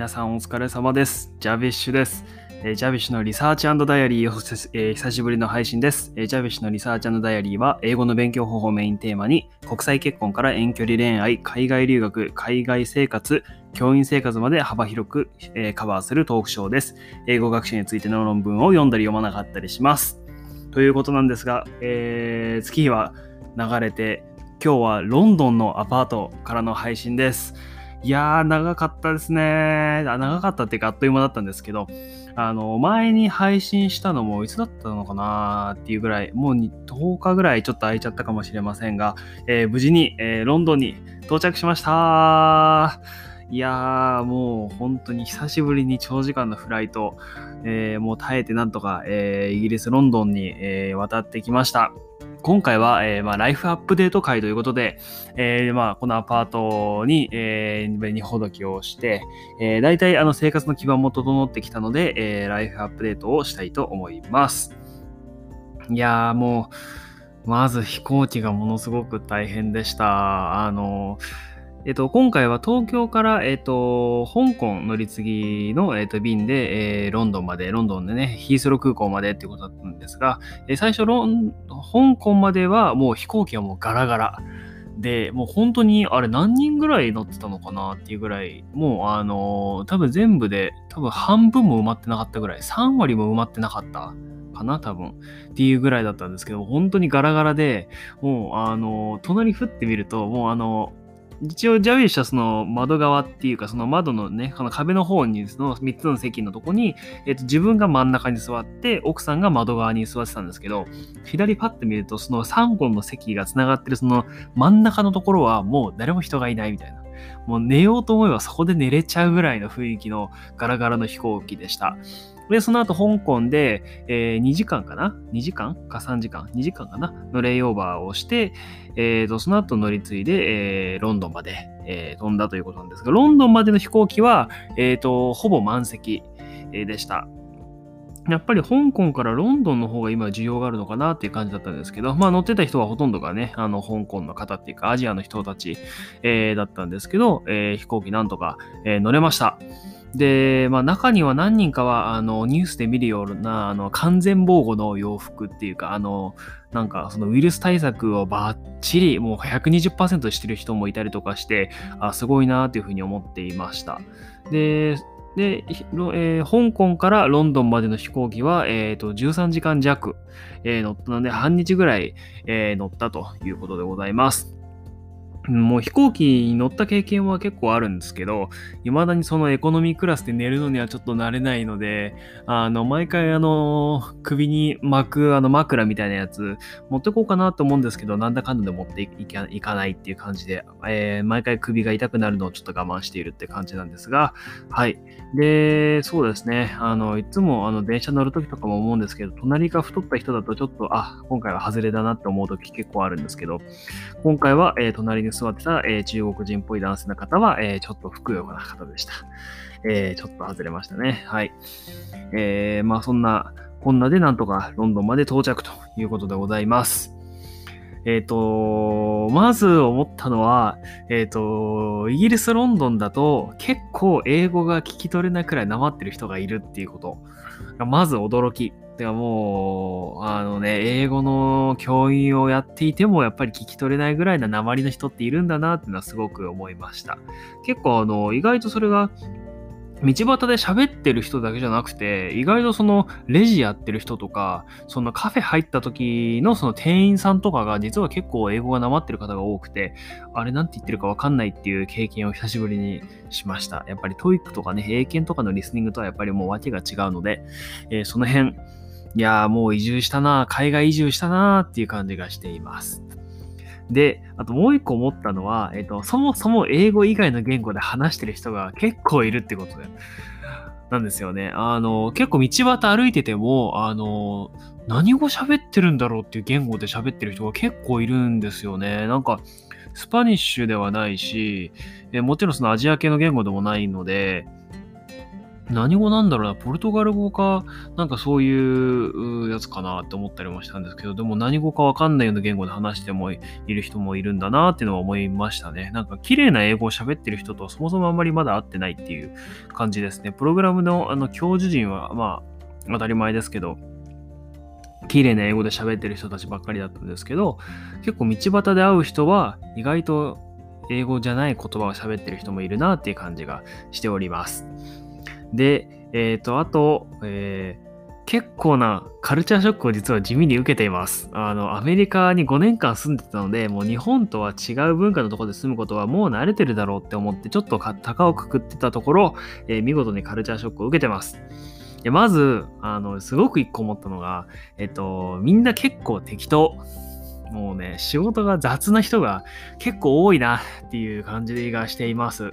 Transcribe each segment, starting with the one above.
皆さんお疲れ様です。ジャビッシュです。えージャビッシュのリサーチダイアリーを、えー久しぶりの配信です。えージャビッシュのリサーチダイアリーは、英語の勉強方法をメインテーマに、国際結婚から遠距離恋愛、海外留学、海外生活、教員生活まで幅広く、えーカバーするトークショーです。英語学習についての論文を読んだり読まなかったりします。ということなんですが、えー月日は流れて、今日はロンドンのアパートからの配信です。いやー、長かったですね。長かったっていうか、あっという間だったんですけど、あの、前に配信したのもいつだったのかなっていうぐらい、もう10日ぐらいちょっと空いちゃったかもしれませんが、えー無事に、えーロンドンに到着しましたいやー、もう本当に久しぶりに長時間のフライト、えーもう耐えてなんとか、えーイギリス・ロンドンに、えー渡ってきました。今回は、えーまあ、ライフアップデート会ということで、えーまあ、このアパートに、えー、にほどきをして、えー、大体あの生活の基盤も整ってきたので、えーライフアップデートをしたいと思います。いやーもう、まず飛行機がものすごく大変でした。あの、えっと、今回は東京から、えっと、香港乗り継ぎの、えっと、便で、えーロンドンまで、ロンドンでね、ヒースロー空港までっていうことだったんですが、えー最初ロン、香港まではもう飛行機はもうガラガラ。で、もう本当に、あれ何人ぐらい乗ってたのかなっていうぐらい、もうあのー多分全部で、多分半分も埋まってなかったぐらい、3割も埋まってなかったかな、多分。っていうぐらいだったんですけど、本当にガラガラで、もうあの隣振ってみると、もうあの一応ジャビッシュはその窓側っていうかその窓のねの壁の方にその3つの席のとこに、えっと自分が真ん中に座って奥さんが窓側に座ってたんですけど左パッと見るとその3本の席がつながってるその真ん中のところはもう誰も人がいないみたいな。もう寝ようと思えばそこで寝れちゃうぐらいの雰囲気のガラガラの飛行機でした。で、その後香港で、えー2時間かな ?2 時間？か3時間 ?2 時間かな？のレイオーバーをして、えーと、その後乗り継いで、えーロンドンまで、えー飛んだということなんですが、ロンドンまでの飛行機は、えーと、ほぼ満席、でした。やっぱり香港からロンドンの方が今需要があるのかなっていう感じだったんですけど、まあ乗ってた人はほとんどがね、あの香港の方っていうかアジアの人たち、えーだったんですけど、えー飛行機なんとか、えー乗れました。で、まあ中には何人かはあのニュースで見るようなあの完全防護の洋服っていうか、あの、なんかそのウイルス対策をバッチリもう120%してる人もいたりとかして、あすごいなっていうふうに思っていました。で、で、えー香港からロンドンまでの飛行機は、えーと13時間弱、えー乗ったので、半日ぐらい、えー乗ったということでございます。もう飛行機に乗った経験は結構あるんですけど、未だにそのエコノミークラスで寝るのにはちょっと慣れないので、あの、毎回あの、首に巻くあの枕みたいなやつ持ってこうかなと思うんですけど、なんだかんだで持っていかないっていう感じで、えー毎回首が痛くなるのをちょっと我慢しているって感じなんですが、はい。で、そうですね。あの、いつもあの電車乗るときとかも思うんですけど、隣が太った人だとちょっと、あ、今回は外れだなって思うとき結構あるんですけど、今回は、えー隣に座ってた、えー中国人っぽい男性の方は、えーちょっとふくよかな方でした。えーちょっと外れましたね。はい。えーまあそんな、こんなでなんとかロンドンまで到着ということでございます。えっ、と、まず思ったのは、えっ、と、イギリス・ロンドンだと結構英語が聞き取れないくらいなまってる人がいるっていうことがまず驚き。てかもう、あのね、英語の教員をやっていてもやっぱり聞き取れないぐらいな鉛の人っているんだなっていうのはすごく思いました。結構あの、意外とそれが道端で喋ってる人だけじゃなくて、意外とそのレジやってる人とか、そのカフェ入った時のその店員さんとかが実は結構英語がなまってる方が多くて、あれなんて言ってるかわかんないっていう経験を久しぶりにしました。やっぱり TOEIC とかね、英検とかのリスニングとはやっぱりもう訳が違うので、えーその辺、いやーもう移住したな、海外移住したなっていう感じがしています。で、あともう一個思ったのは、えっ、と、そもそも英語以外の言語で話してる人が結構いるってことで。なんですよね。あの、結構道端歩いてても、あの、何語喋ってるんだろうっていう言語で喋ってる人が結構いるんですよね。なんか、スパニッシュではないし、えもちろんそのアジア系の言語でもないので、何語なんだろうな、ポルトガル語か、なんかそういうやつかなって思ったりもしたんですけど、でも何語かわかんないような言語で話してもいる人もいるんだなっていうのは思いましたね。なんか綺麗な英語を喋ってる人とそもそもあんまりまだ会ってないっていう感じですね。プログラムのあの教授陣はまあ当たり前ですけど、綺麗な英語で喋ってる人たちばっかりだったんですけど、結構道端で会う人は意外と英語じゃない言葉を喋ってる人もいるなっていう感じがしております。で、えっ、ー、と、あと、えー結構なカルチャーショックを実は地味に受けています。あの、アメリカに5年間住んでたので、もう日本とは違う文化のところで住むことはもう慣れてるだろうって思って、ちょっと高をくくってたところ、えー、見事にカルチャーショックを受けてます。でまず、あの、すごく一個思ったのが、えっと、みんな結構適当。もうね、仕事が雑な人が結構多いなっていう感じがしています。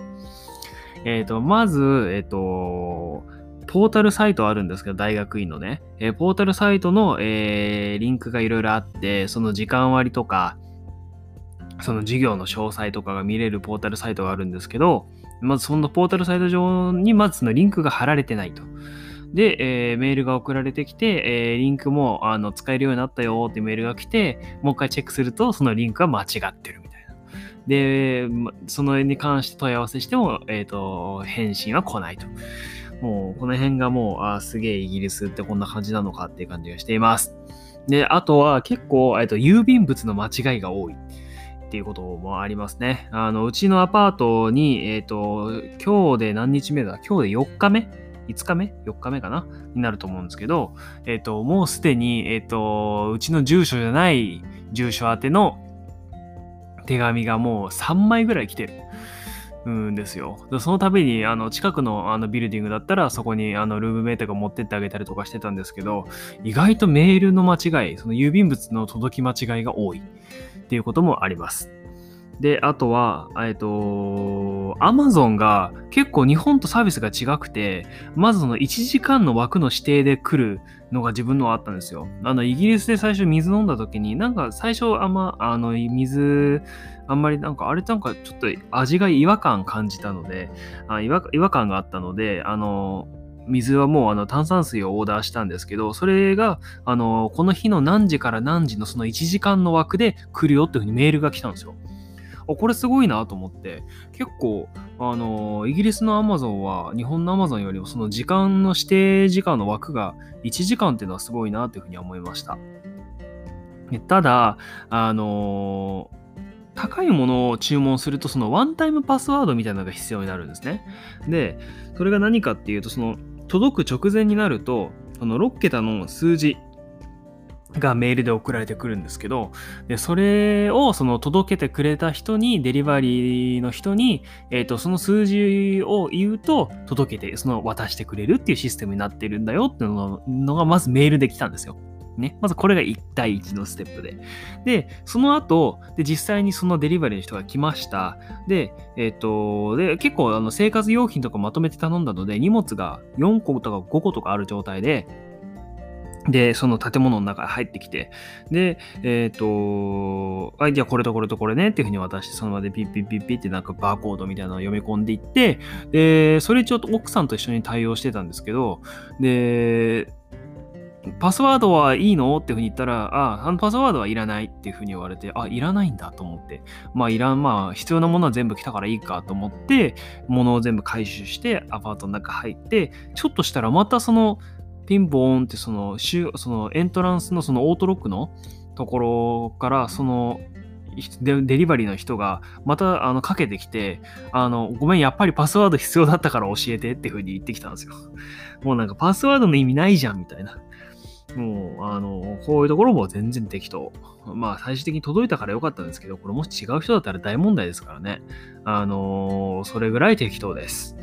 えっ、ー、と、まず、えっ、ー、と、ポータルサイトあるんですけど、大学院のね、えー、ポータルサイトの、えー、リンクがいろいろあって、その時間割とか、その授業の詳細とかが見れるポータルサイトがあるんですけど、まずそのポータルサイト上にまずそのリンクが貼られてないと。で、えー、メールが送られてきて、えー、リンクもあの使えるようになったよってメールが来て、もう一回チェックすると、そのリンクは間違ってる。で、そのに関して問い合わせしても、えっ、ー、と、返信は来ないと。もう、この辺がもう、あすげえイギリスってこんな感じなのかっていう感じがしています。で、あとは結構、えっと、郵便物の間違いが多い。っていうこともありますね。あの、うちのアパートに、えっ、ー、と、今日で何日目だ？今日で4日目？5日目 ?4 日目かな？になると思うんですけど、えっ、ー、と、もうすでに、えっ、ー、と、うちの住所じゃない住所宛ての手紙がもう3枚ぐらい来てる。んですよ。その度に、あの、近くのあのビルディングだったら、そこにあのルームメイトが持ってってあげたりとかしてたんですけど、意外とメールの間違い、その郵便物の届き間違いが多いっていうこともあります。で、あとは、えっと、アマゾンが結構日本とサービスが違くて、まずその1時間の枠の指定で来るのが自分のはあったんですよ。あの、イギリスで最初水飲んだ時に、なんか最初あんま、あの、水、あんまりなんか、あれなんかちょっと味が違和感感じたので、あ違和違和感があったので、あの、水はもうあの炭酸水をオーダーしたんですけど、それが、あの、この日の何時から何時のその1時間の枠で来るよっていうふうにメールが来たんですよ。あ、これすごいなと思って、結構、あの、イギリスのアマゾンは日本のアマゾンよりもその時間の指定時間の枠が1時間っていうのはすごいなというふうに思いました。ただ、あの高いものを注文すると、そのワンタイムパスワードみたいなのが必要になるんですね。で、それが何かっていうと、その届く直前になると、その6桁の数字がメールで送られてくるんですけど、でそれをその届けてくれた人に、デリバリーの人に、え、ー、と、その数字を言うと、届けて、その渡してくれるっていうシステムになってるんだよっていうのが、まずメールで来たんですよ。ね。まずこれが1対1のステップで。で、その後、で、実際にそのデリバリーの人が来ました。で、えっ、ー、と、で、結構あの生活用品とかまとめて頼んだので、荷物が4個とか5個とかある状態で、で、その建物の中に入ってきて、で、えっ、ー、と、あ、じゃあこれとこれとこれねっていうふうに渡して、その場でピッピッピッピってなんかバーコードみたいなのを読み込んでいって、で、それちょっと奥さんと一緒に対応してたんですけど、で、パスワードはいいの？っていうふうに言ったら、あ、あのパスワードはいらないっていうふうに言われて、あ、いらないんだと思って、まあいらん、まあ必要なものは全部来たからいいかと思って、物を全部回収してアパートの中入って、ちょっとしたらまたその、ピンポーンってその、そのエントランスのそのオートロックのところから、そのデリバリーの人がまたあのかけてきて、あの、ごめん、やっぱりパスワード必要だったから教えてっていう風に言ってきたんですよ。もうなんかパスワードの意味ないじゃんみたいな。もう、あの、こういうところも全然適当。まあ、最終的に届いたからよかったんですけど、これもし違う人だったら大問題ですからね。あのそれぐらい適当です。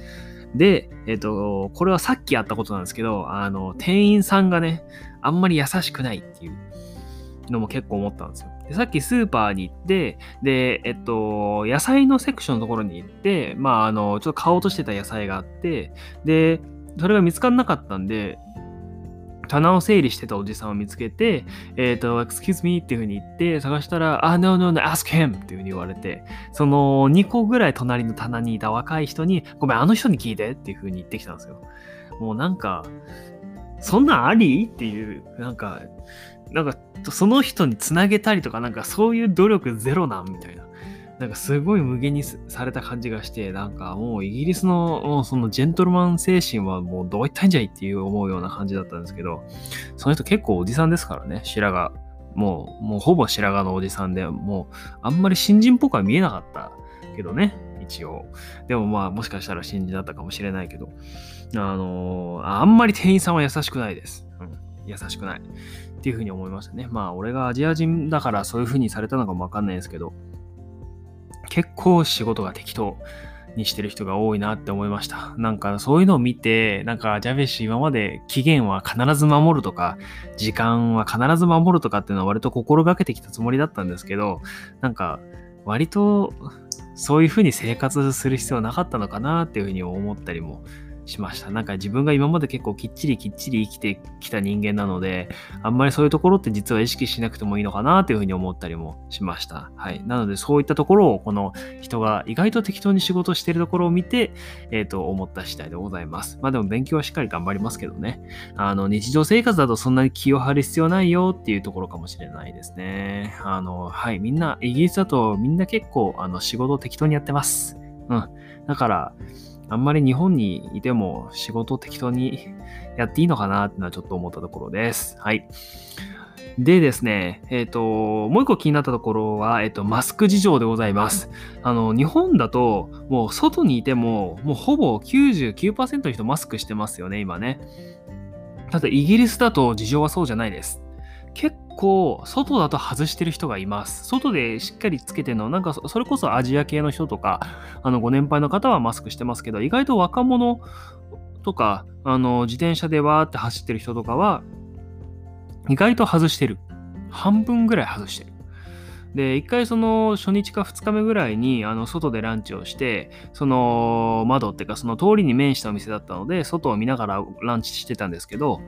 で、えっ、と、これはさっきあったことなんですけど、あの、店員さんがね、あんまり優しくないっていうのも結構思ったんですよ。でさっきスーパーに行って、で、えっと、野菜のセクションのところに行って、まあ、あの、ちょっと買おうとしてた野菜があって、で、それが見つからなかったんで、棚を整理してたおじさんを見つけて、えっ、ー、と、excuse me っていう風に言って探したら、あ、no, no, no, ask him っていう風に言われて、その2個ぐらい隣の棚にいた若い人に、ごめん、あの人に聞いてっていう風に言ってきたんですよ。もうなんか、そんなんあり？っていう、なんか、なんか、その人につなげたりとか、なんかそういう努力ゼロなん？みたいな。なんかすごい無限にされた感じがして、なんかもうイギリスのそのジェントルマン精神はもうどういったんじゃいっていう思うような感じだったんですけど、その人結構おじさんですからね、白髪。もう、もうほぼ白髪のおじさんで、もうあんまり新人っぽくは見えなかったけどね、一応。でもまあもしかしたら新人だったかもしれないけど、あのー、あんまり店員さんは優しくないです。うん、優しくない。っていうふうに思いましたね。まあ俺がアジア人だからそういうふうにされたのかもわかんないですけど、結構仕事が適当にしてる人が多いなって思いました。なんかそういうのを見て、なんかジャベシ今まで期限は必ず守るとか、時間は必ず守るとかっていうのは割と心がけてきたつもりだったんですけど、なんか割とそういうふうに生活する必要なかったのかなっていうふうに思ったりもしました。なんか自分が今まで結構きっちりきっちり生きてきた人間なので、あんまりそういうところって実は意識しなくてもいいのかなというふうに思ったりもしました。はい。なのでそういったところをこの人が意外と適当に仕事してるところを見て、えっ、ー、と、思った次第でございます。まあでも勉強はしっかり頑張りますけどね。あの、日常生活だとそんなに気を張る必要ないよっていうところかもしれないですね。あの、はい。みんな、イギリスだとみんな結構、あの、仕事を適当にやってます。うん。だから、あんまり日本にいても仕事適当にやっていいのかなってのはちょっと思ったところです。はい。でですね、えっ、ー、と、もう一個気になったところは、えっ、ー、と、マスク事情でございます。あの、日本だと、もう外にいても、もうほぼ99%の人マスクしてますよね、今ね。ただ、イギリスだと事情はそうじゃないです。結構外だと外してる人がいます。外でしっかりつけてるの、なんかそれこそアジア系の人とか、あのご年配の方はマスクしてますけど、意外と若者とか、あの自転車でわーって走ってる人とかは、意外と外してる。半分ぐらい外してる。で、一回その初日か二日目ぐらいに、あの、外でランチをして、その窓っていうかその通りに面したお店だったので、外を見ながらランチしてたんですけど、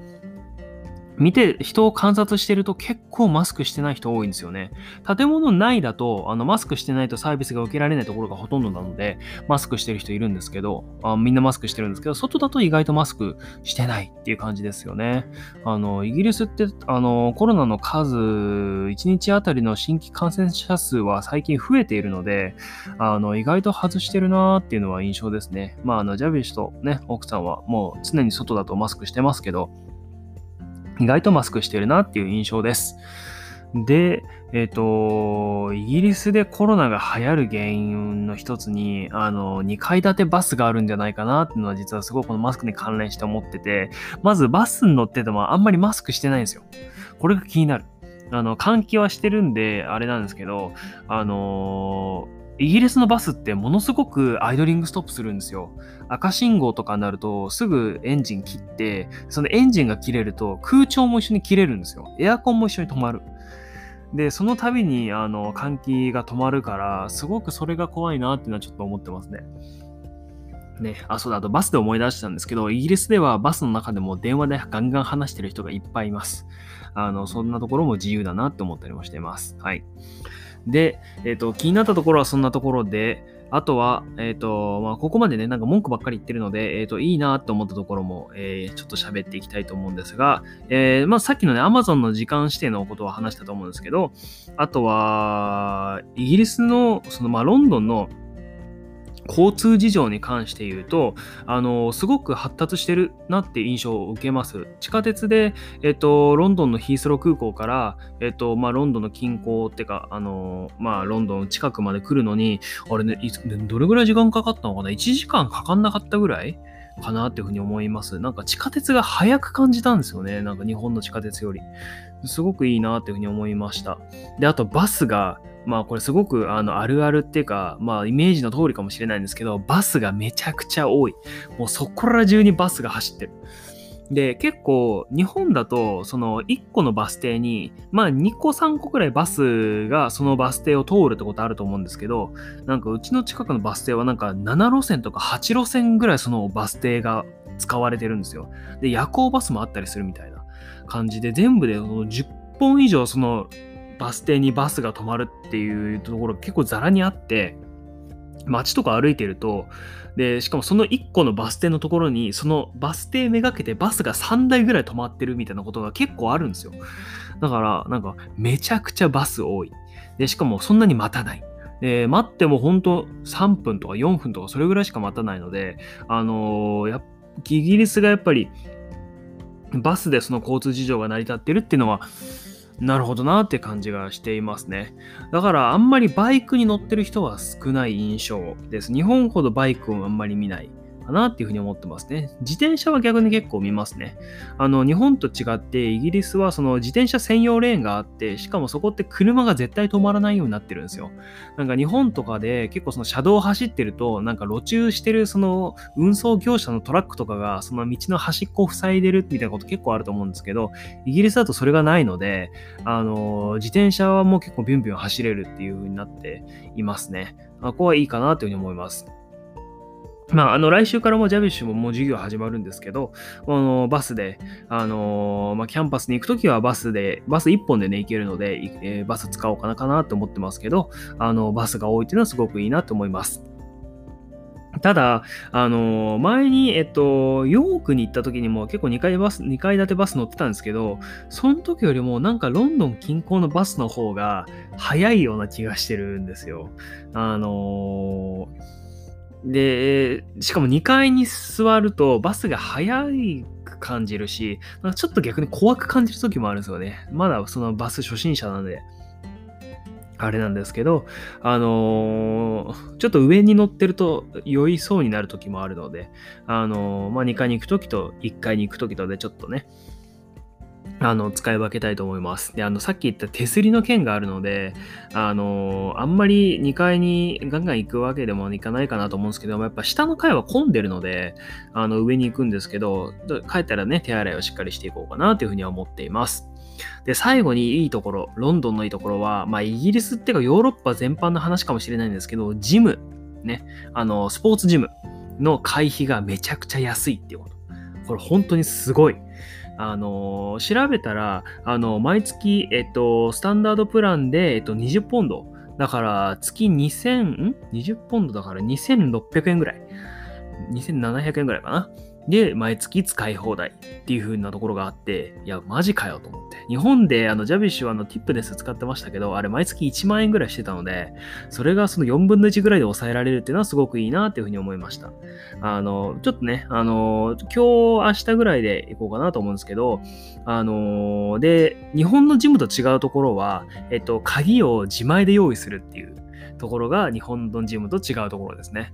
見て、人を観察してると結構マスクしてない人多いんですよね。建物内だと、あの、マスクしてないとサービスが受けられないところがほとんどなので、マスクしてる人いるんですけど、あみんなマスクしてるんですけど、外だと意外とマスクしてないっていう感じですよね。あの、イギリスって、あの、コロナの数、1日あたりの新規感染者数は最近増えているので、あの、意外と外してるなーっていうのは印象ですね。まあ、あの、ジャビッシュとね、奥さんはもう常に外だとマスクしてますけど、意外とマスクしてるなっていう印象です。で、えっ、ー、と、イギリスでコロナが流行る原因の一つに、あの、2階建てバスがあるんじゃないかなっていうのは実はすごくこのマスクに関連して思ってて、まずバスに乗っててもあんまりマスクしてないんですよ。これが気になる。あの、換気はしてるんで、あれなんですけど、あのイギリスのバスってものすごくアイドリングストップするんですよ。赤信号とかになるとすぐエンジン切って、そのエンジンが切れると空調も一緒に切れるんですよ。エアコンも一緒に止まる。で、その度にあの換気が止まるから、すごくそれが怖いなっていうのはちょっと思ってますね。ね、あ、そうだ、あとバスで思い出したんですけど、イギリスではバスの中でも電話でガンガン話してる人がいっぱいいます。あの、そんなところも自由だなって思ったりもしています。はい。で、えっ、と、気になったところはそんなところで、あとは、えっ、と、まあ、ここまでね、なんか文句ばっかり言ってるので、えっ、と、いいなと思ったところも、えー、ちょっと喋っていきたいと思うんですが、えー、まあ、さっきのね、Amazon の時間指定のことを話したと思うんですけど、あとは、イギリスの、その、まあ、ロンドンの、交通事情に関して言うと、あの、すごく発達してるなって印象を受けます。地下鉄で、えっと、ロンドンのヒースロー空港から、えっと、まあ、ロンドンの近郊ってか、あの、まあ、ロンドン近くまで来るのに、あれね、どれぐらい時間かかったのかな ?1 時間かかんなかったぐらいかなっていうふうに思います。なんか地下鉄が早く感じたんですよね。なんか日本の地下鉄より。すごくいいなっていうふうに思いました。で、あとバスが、まあこれすごくあのあるあるっていうか、まあイメージの通りかもしれないんですけど、バスがめちゃくちゃ多い。もうそこら中にバスが走ってる。で、結構日本だとその1個のバス停に、まあ2個3個くらいバスがそのバス停を通るってことあると思うんですけど、なんかうちの近くのバス停はなんか7路線とか8路線ぐらいそのバス停が使われてるんですよ。で、夜行バスもあったりするみたいな感じで、全部で10本以上そのバス停にバスが止まるっていうところ結構ザラにあって、街とか歩いてると、で、しかもその1個のバス停のところに、そのバス停めがけてバスが3台ぐらい止まってるみたいなことが結構あるんですよ。だから、なんか、めちゃくちゃバス多い。で、しかもそんなに待たない。で、待っても本当3分とか4分とかそれぐらいしか待たないので、あのー、イギリスがやっぱりバスでその交通事情が成り立ってるっていうのは、なるほどなって感じがしていますね。だからあんまりバイクに乗ってる人は少ない印象です。日本ほどバイクをあんまり見ない。かなっていうふうに思ってますね。自転車は逆に結構見ますね。あの、日本と違ってイギリスはその自転車専用レーンがあって、しかもそこって車が絶対止まらないようになってるんですよ。なんか日本とかで結構その車道を走ってると、なんか路駐してるその運送業者のトラックとかがその道の端っこを塞いでるみたいなこと結構あると思うんですけど、イギリスだとそれがないので、あの、自転車はもう結構ビュンビュン走れるっていう風になっていますね。あここはいいかなというふうに思います。まあ、あの来週からもジャビッシュももう授業始まるんですけど、あのバスで、あのまあ、キャンパスに行くときはバスで、バス1本でね、行けるので、えー、バス使おうかなかなと思ってますけど、あのバスが多いっていうのはすごくいいなと思います。ただ、あの前に、えっと、ヨークに行った時にも結構2階バス、2階建てバス乗ってたんですけど、その時よりもなんかロンドン近郊のバスの方が早いような気がしてるんですよ。あので、しかも2階に座るとバスが速く感じるし、なんかちょっと逆に怖く感じる時もあるんですよね。まだそのバス初心者なんで。あれなんですけど、あのー、ちょっと上に乗ってると酔いそうになる時もあるので、あのー、まあ、2階に行く時と1階に行く時とでちょっとね、あの、使い分けたいと思います。で、あの、さっき言った手すりの件があるので、あの、あんまり2階にガンガン行くわけでもいかないかなと思うんですけど、やっぱ下の階は混んでるので、あの、上に行くんですけど、帰ったらね、手洗いをしっかりしていこうかなというふうには思っています。で、最後にいいところ、ロンドンのいいところは、まあ、イギリスっていうかヨーロッパ全般の話かもしれないんですけど、ジム、ね、あの、スポーツジムの会費がめちゃくちゃ安いっていうこと。これ本当にすごい。あの調べたら、あの、毎月、えっと、スタンダードプランで、えっと、20ポンド。だから、月2000、ん ?20 ポンドだから2600円ぐらい。2700円ぐらいかな。で、毎月使い放題っていう風なところがあって、いや、マジかよと思って。日本で、あの、ジャビッシュはあの、ティップネス使ってましたけど、あれ毎月1万円ぐらいしてたので、それがその4分の1ぐらいで抑えられるっていうのはすごくいいなっていう風に思いました。あの、ちょっとね、あの、今日、明日ぐらいで行こうかなと思うんですけど、あの、で、日本のジムと違うところは、えっと、鍵を自前で用意するっていうところが日本のジムと違うところですね。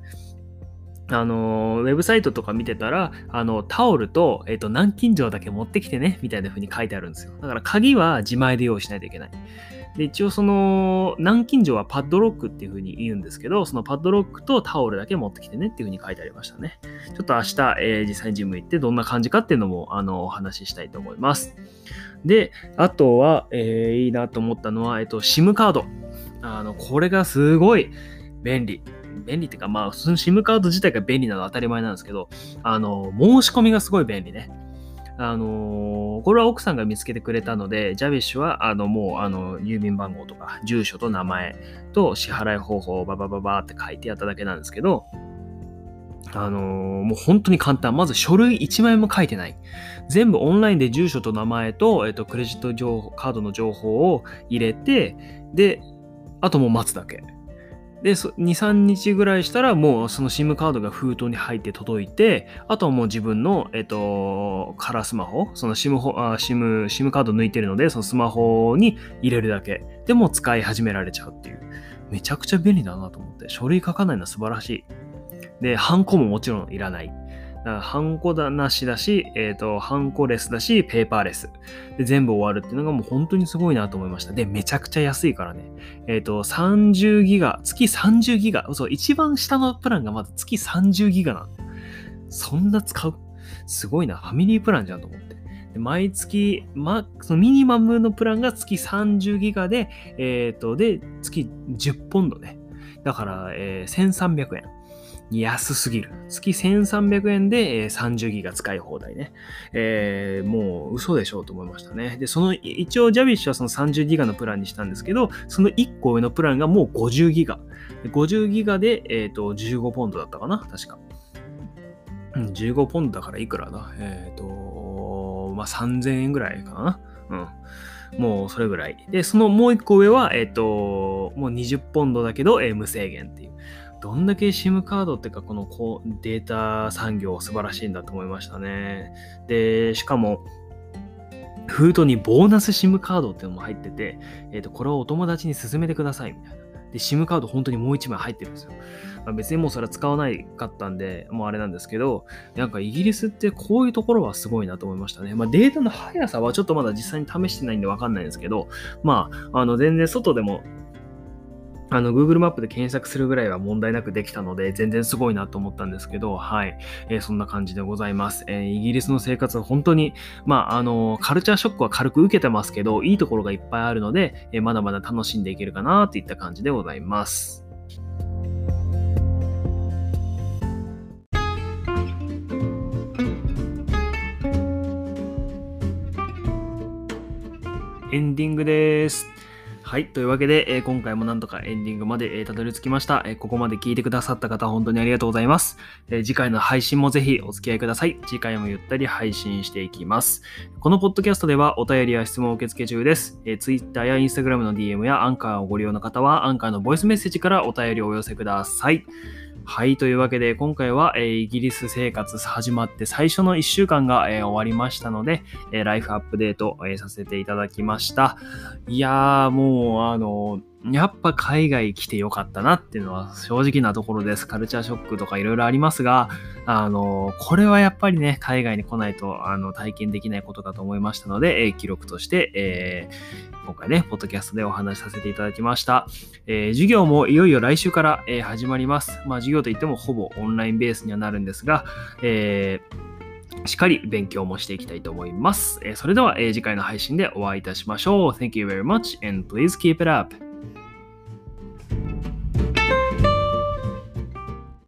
あの、ウェブサイトとか見てたら、あの、タオルと、えっ、と、南京錠だけ持ってきてね、みたいな風に書いてあるんですよ。だから鍵は自前で用意しないといけない。で、一応その、南京錠はパッドロックっていう風に言うんですけど、そのパッドロックとタオルだけ持ってきてねっていう風に書いてありましたね。ちょっと明日、えー、実際にジム行ってどんな感じかっていうのも、あの、お話ししたいと思います。で、あとは、えー、いいなと思ったのは、えっ、と、SIM カード。あの、これがすごい便利。便利っていうか、まあ、その SIM カード自体が便利なのは当たり前なんですけど、あの、申し込みがすごい便利ね。あのー、これは奥さんが見つけてくれたので、ジャビッシュは、あの、もう、あの、郵便番号とか、住所と名前と支払い方法をババババって書いてやっただけなんですけど、あのー、もう本当に簡単。まず書類1枚も書いてない。全部オンラインで住所と名前と、えっと、クレジット情報、カードの情報を入れて、で、あともう待つだけ。で、2、3日ぐらいしたら、もうその SIM カードが封筒に入って届いて、あとはもう自分の、えっと、カラースマホ、その SIM, SIM, SIM カード抜いてるので、そのスマホに入れるだけでも使い始められちゃうっていう。めちゃくちゃ便利だなと思って、書類書かないのは素晴らしい。で、ハンコももちろんいらない。だからハンコだなしだし、えっ、ー、と、ハンコレスだし、ペーパーレス。で、全部終わるっていうのがもう本当にすごいなと思いました。で、めちゃくちゃ安いからね。えっ、ー、と、30ギガ、月30ギガ。そう、一番下のプランがまず月30ギガなの。そんな使う？すごいな。ファミリープランじゃんと思って。毎月、ま、そのミニマムのプランが月30ギガで、えっ、ー、と、で、月10ポンドね。だから、えー、1300円。安すぎる。月1300円で30ギガ使い放題ね。えー、もう嘘でしょうと思いましたね。で、その、一応ジャビッシュはその30ギガのプランにしたんですけど、その1個上のプランがもう50ギガ。50ギガで、えっ、ー、と、15ポンドだったかな？確か。うん、15ポンドだからいくらだ？えっ、ー、と、まあ、3000円ぐらいかな？うん。もうそれぐらい。で、そのもう一個上は、えっ、と、もう20ポンドだけど、え、無制限っていう。どんだけ SIM カードっていうか、このこうデータ産業素晴らしいんだと思いましたね。で、しかも、フードにボーナス SIM カードっていうのも入ってて、えっ、ー、と、これをお友達に勧めてくださいみたいな。で、SIM カード本当にもう一枚入ってるんですよ。まあ、別にもうそれは使わないかったんで、もうあれなんですけど、なんかイギリスってこういうところはすごいなと思いましたね。まあ、データの速さはちょっとまだ実際に試してないんでわかんないんですけど、まあ、あの、全然外でもあの、Google マップで検索するぐらいは問題なくできたので、全然すごいなと思ったんですけど、はい。えー、そんな感じでございます。えー、イギリスの生活は本当に、まあ、あの、カルチャーショックは軽く受けてますけど、いいところがいっぱいあるので、えー、まだまだ楽しんでいけるかなといった感じでございます。エンディングです。はい。というわけで、えー、今回もなんとかエンディングまで、えー、たどり着きました、えー、ここまで聞いてくださった方、本当にありがとうございます。え次回の配信もぜひお付き合いください。次回もゆったり配信していきます。このポッドキャストではお便りや質問を受付中です。え Twitter や Instagram の DM やアンカーをご利用の方は、アンカーのボイスメッセージからお便りをお寄せください。はい。というわけで、今回は、えー、イギリス生活始まって最初の1週間が、えー、終わりましたので、えー、ライフアップデート、えさせていただきました。いやー、もう、あのやっぱ海外来てよかったなっていうのは正直なところです。カルチャーショックとかいろいろありますが、あの、これはやっぱりね、海外に来ないとあの体験できないことだと思いましたので、えー、記録として、えー、今回ね、ポッドキャストでお話しさせていただきました。えー、授業もいよいよ来週から、えー、始まります。まあ、授業といってもほぼオンラインベースにはなるんですが、えー、しっかり勉強もしていきたいと思います。えそれでは、え次回の配信でお会いいたしましょう。Thank you very much and please keep it up.